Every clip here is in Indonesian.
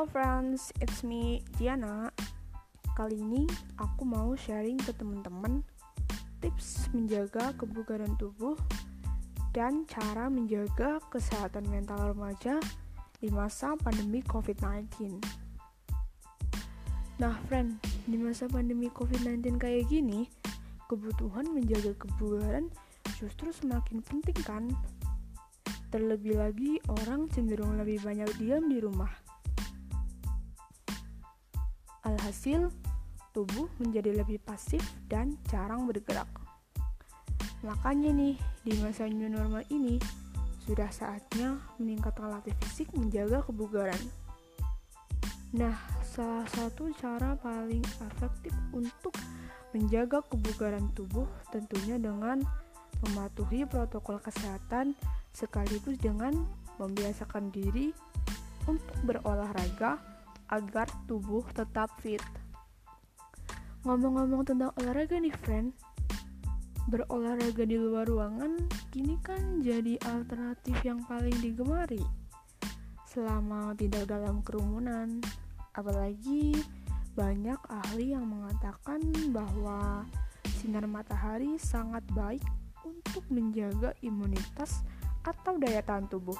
Halo friends, it's me Diana. Kali ini aku mau sharing ke teman-teman tips menjaga kebugaran tubuh dan cara menjaga kesehatan mental remaja di masa pandemi COVID-19. Nah, friend, di masa pandemi COVID-19 kayak gini, kebutuhan menjaga kebugaran justru semakin penting kan? Terlebih lagi orang cenderung lebih banyak diam di rumah. Alhasil, tubuh menjadi lebih pasif dan jarang bergerak. Makanya nih, di masa new normal ini, sudah saatnya meningkatkan latih fisik menjaga kebugaran. Nah, salah satu cara paling efektif untuk menjaga kebugaran tubuh tentunya dengan mematuhi protokol kesehatan sekaligus dengan membiasakan diri untuk berolahraga agar tubuh tetap fit. Ngomong-ngomong tentang olahraga nih friend, berolahraga di luar ruangan kini kan jadi alternatif yang paling digemari selama tidak dalam kerumunan. Apalagi banyak ahli yang mengatakan bahwa sinar matahari sangat baik untuk menjaga imunitas atau daya tahan tubuh.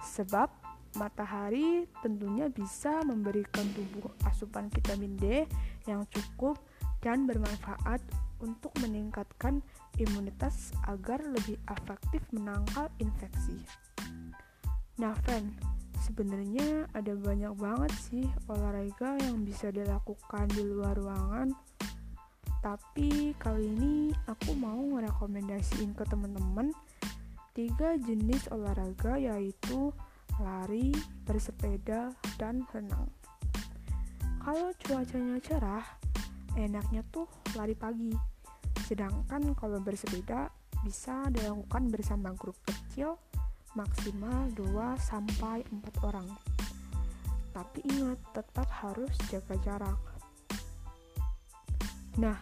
Sebab matahari tentunya bisa memberikan tubuh asupan vitamin D yang cukup dan bermanfaat untuk meningkatkan imunitas agar lebih efektif menangkal infeksi. Nah, friend, sebenarnya ada banyak banget sih olahraga yang bisa dilakukan di luar ruangan. Tapi kali ini aku mau merekomendasiin ke teman-teman tiga jenis olahraga yaitu lari, bersepeda, dan renang. Kalau cuacanya cerah, enaknya tuh lari pagi. Sedangkan kalau bersepeda bisa dilakukan bersama grup kecil maksimal 2 sampai 4 orang. Tapi ingat tetap harus jaga jarak. Nah,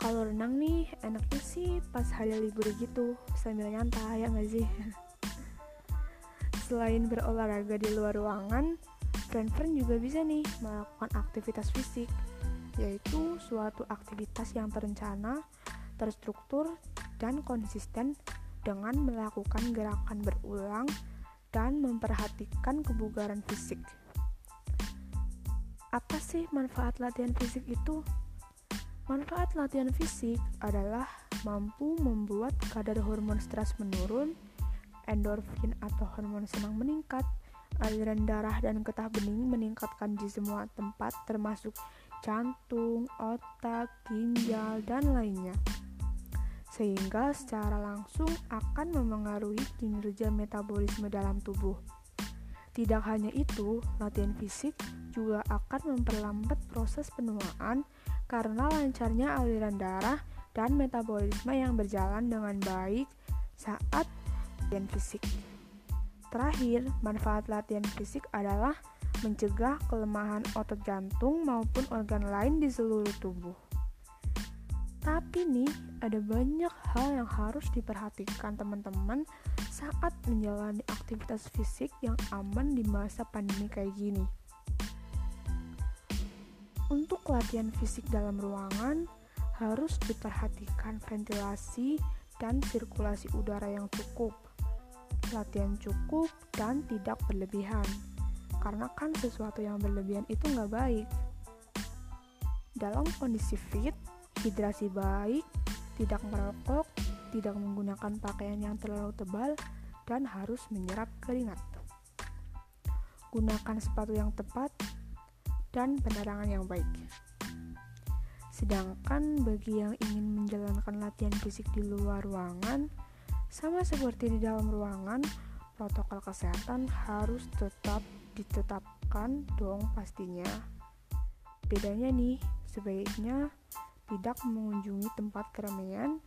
kalau renang nih enaknya sih pas hari libur gitu sambil nyantai ya nggak sih selain berolahraga di luar ruangan friend-friend juga bisa nih melakukan aktivitas fisik yaitu suatu aktivitas yang terencana terstruktur dan konsisten dengan melakukan gerakan berulang dan memperhatikan kebugaran fisik apa sih manfaat latihan fisik itu? Manfaat latihan fisik adalah mampu membuat kadar hormon stres menurun, endorfin atau hormon senang meningkat, aliran darah dan getah bening meningkatkan di semua tempat termasuk jantung, otak, ginjal, dan lainnya. Sehingga secara langsung akan memengaruhi kinerja metabolisme dalam tubuh. Tidak hanya itu, latihan fisik juga akan memperlambat proses penuaan karena lancarnya aliran darah dan metabolisme yang berjalan dengan baik saat latihan fisik. Terakhir, manfaat latihan fisik adalah mencegah kelemahan otot jantung maupun organ lain di seluruh tubuh. Tapi nih, ada banyak hal yang harus diperhatikan teman-teman saat menjalani aktivitas fisik yang aman di masa pandemi kayak gini. Untuk latihan fisik dalam ruangan, harus diperhatikan ventilasi dan sirkulasi udara yang cukup. Latihan cukup dan tidak berlebihan, karena kan sesuatu yang berlebihan itu nggak baik. Dalam kondisi fit, hidrasi baik, tidak merokok, tidak menggunakan pakaian yang terlalu tebal, dan harus menyerap keringat. Gunakan sepatu yang tepat dan penerangan yang baik. Sedangkan bagi yang ingin menjalankan latihan fisik di luar ruangan, sama seperti di dalam ruangan, protokol kesehatan harus tetap ditetapkan dong pastinya. Bedanya nih, sebaiknya tidak mengunjungi tempat keramaian,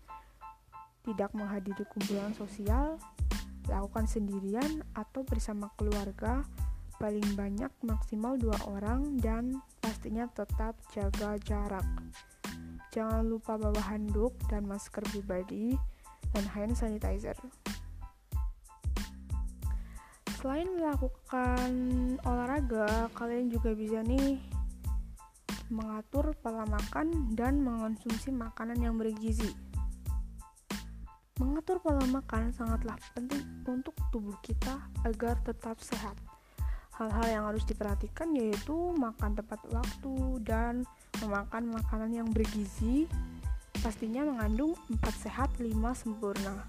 tidak menghadiri kumpulan sosial, lakukan sendirian atau bersama keluarga paling banyak maksimal dua orang dan pastinya tetap jaga jarak. Jangan lupa bawa handuk dan masker pribadi dan hand sanitizer. Selain melakukan olahraga, kalian juga bisa nih mengatur pola makan dan mengonsumsi makanan yang bergizi. Mengatur pola makan sangatlah penting untuk tubuh kita agar tetap sehat. Hal-hal yang harus diperhatikan yaitu makan tepat waktu dan memakan makanan yang bergizi pastinya mengandung 4 sehat 5 sempurna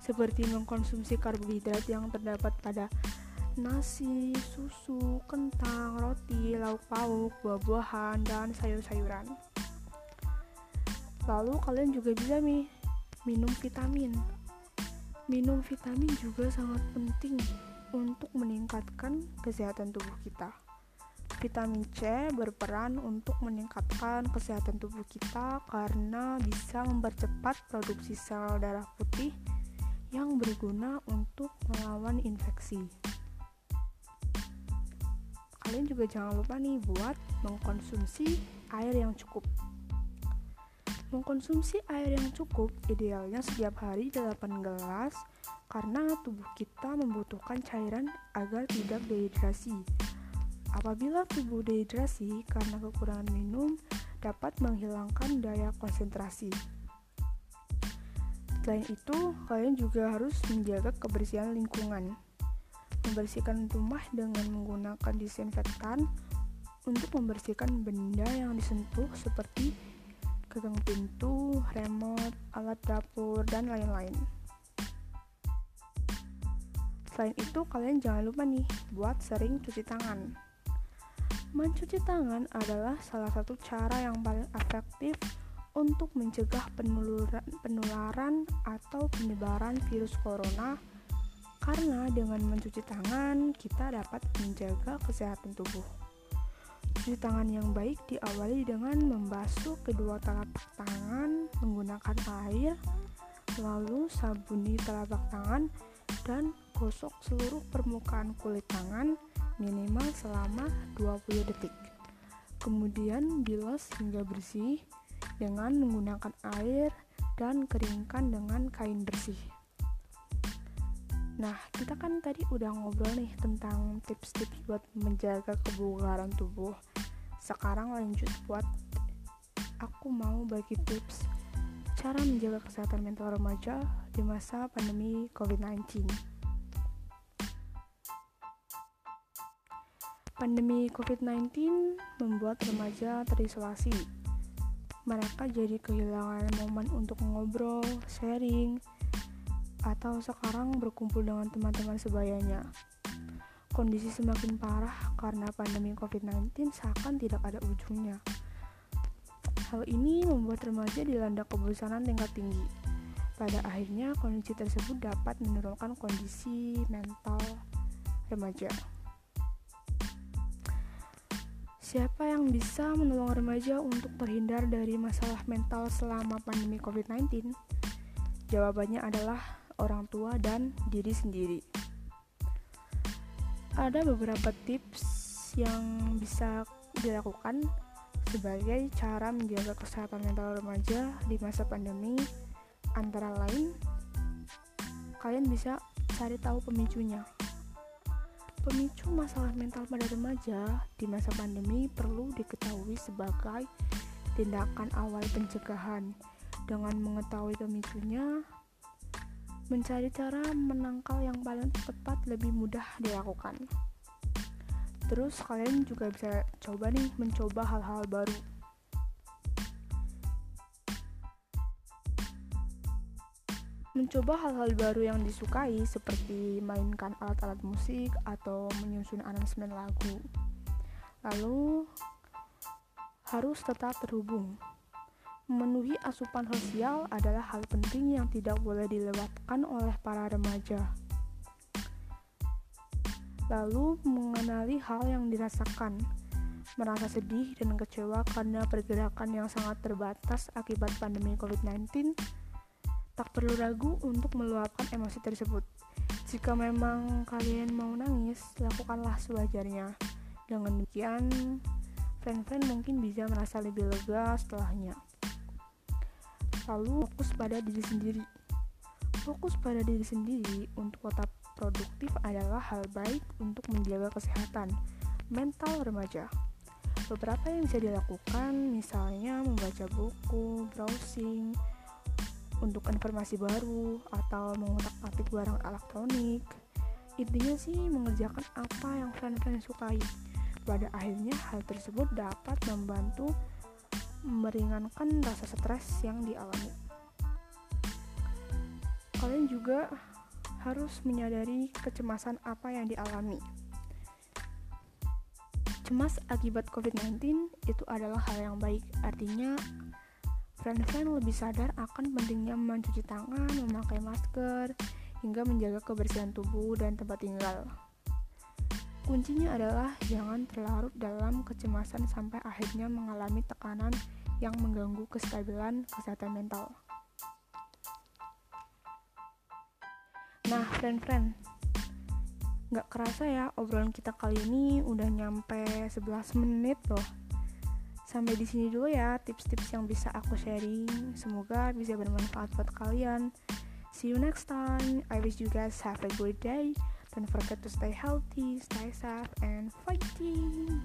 seperti mengkonsumsi karbohidrat yang terdapat pada nasi, susu, kentang, roti, lauk pauk, buah-buahan, dan sayur-sayuran. Lalu kalian juga bisa nih minum vitamin. Minum vitamin juga sangat penting untuk meningkatkan kesehatan tubuh kita. Vitamin C berperan untuk meningkatkan kesehatan tubuh kita karena bisa mempercepat produksi sel darah putih yang berguna untuk melawan infeksi. Kalian juga jangan lupa nih buat mengkonsumsi air yang cukup. Mengkonsumsi air yang cukup idealnya setiap hari 8 gelas karena tubuh kita membutuhkan cairan agar tidak dehidrasi Apabila tubuh dehidrasi karena kekurangan minum, dapat menghilangkan daya konsentrasi. Selain itu, kalian juga harus menjaga kebersihan lingkungan. Membersihkan rumah dengan menggunakan disinfektan untuk membersihkan benda yang disentuh seperti gagang pintu, remote, alat dapur, dan lain-lain. Selain itu, kalian jangan lupa nih buat sering cuci tangan. Mencuci tangan adalah salah satu cara yang paling efektif untuk mencegah penularan, penularan atau penyebaran virus corona karena dengan mencuci tangan kita dapat menjaga kesehatan tubuh. Cuci tangan yang baik diawali dengan membasuh kedua telapak tangan menggunakan air, lalu sabuni telapak tangan dan gosok seluruh permukaan kulit tangan minimal selama 20 detik. Kemudian bilas hingga bersih dengan menggunakan air dan keringkan dengan kain bersih. Nah, kita kan tadi udah ngobrol nih tentang tips-tips buat menjaga kebugaran tubuh. Sekarang lanjut buat aku mau bagi tips cara menjaga kesehatan mental remaja di masa pandemi COVID-19. Pandemi COVID-19 membuat remaja terisolasi. Mereka jadi kehilangan momen untuk ngobrol, sharing, atau sekarang berkumpul dengan teman-teman sebayanya. Kondisi semakin parah karena pandemi COVID-19 seakan tidak ada ujungnya. Hal ini membuat remaja dilanda kebosanan tingkat tinggi. Pada akhirnya, kondisi tersebut dapat menurunkan kondisi mental remaja. Siapa yang bisa menolong remaja untuk terhindar dari masalah mental selama pandemi COVID-19? Jawabannya adalah orang tua dan diri sendiri. Ada beberapa tips yang bisa dilakukan sebagai cara menjaga kesehatan mental remaja di masa pandemi. Antara lain, kalian bisa cari tahu pemicunya Pemicu masalah mental pada remaja di masa pandemi perlu diketahui sebagai tindakan awal pencegahan. Dengan mengetahui pemicunya, mencari cara menangkal yang paling tepat lebih mudah dilakukan. Terus kalian juga bisa coba nih mencoba hal-hal baru mencoba hal-hal baru yang disukai seperti mainkan alat-alat musik atau menyusun aransemen lagu. Lalu harus tetap terhubung. Memenuhi asupan sosial adalah hal penting yang tidak boleh dilewatkan oleh para remaja. Lalu mengenali hal yang dirasakan, merasa sedih dan kecewa karena pergerakan yang sangat terbatas akibat pandemi COVID-19 Tak perlu ragu untuk meluapkan emosi tersebut. Jika memang kalian mau nangis, lakukanlah sewajarnya. Dengan demikian, fan-fan mungkin bisa merasa lebih lega setelahnya. Lalu fokus pada diri sendiri. Fokus pada diri sendiri untuk tetap produktif adalah hal baik untuk menjaga kesehatan mental remaja. Beberapa yang bisa dilakukan misalnya membaca buku, browsing, untuk informasi baru atau mengutak-atik barang elektronik. Intinya sih mengerjakan apa yang friend-friend sukai. Pada akhirnya hal tersebut dapat membantu meringankan rasa stres yang dialami. Kalian juga harus menyadari kecemasan apa yang dialami. Cemas akibat COVID-19 itu adalah hal yang baik, artinya friend-friend lebih sadar akan pentingnya mencuci tangan, memakai masker, hingga menjaga kebersihan tubuh dan tempat tinggal. Kuncinya adalah jangan terlarut dalam kecemasan sampai akhirnya mengalami tekanan yang mengganggu kestabilan kesehatan mental. Nah, friend-friend, nggak kerasa ya obrolan kita kali ini udah nyampe 11 menit loh. Sampai di sini dulu ya tips-tips yang bisa aku sharing. Semoga bisa bermanfaat buat kalian. See you next time. I wish you guys have a great day. Don't forget to stay healthy, stay safe, and fighting.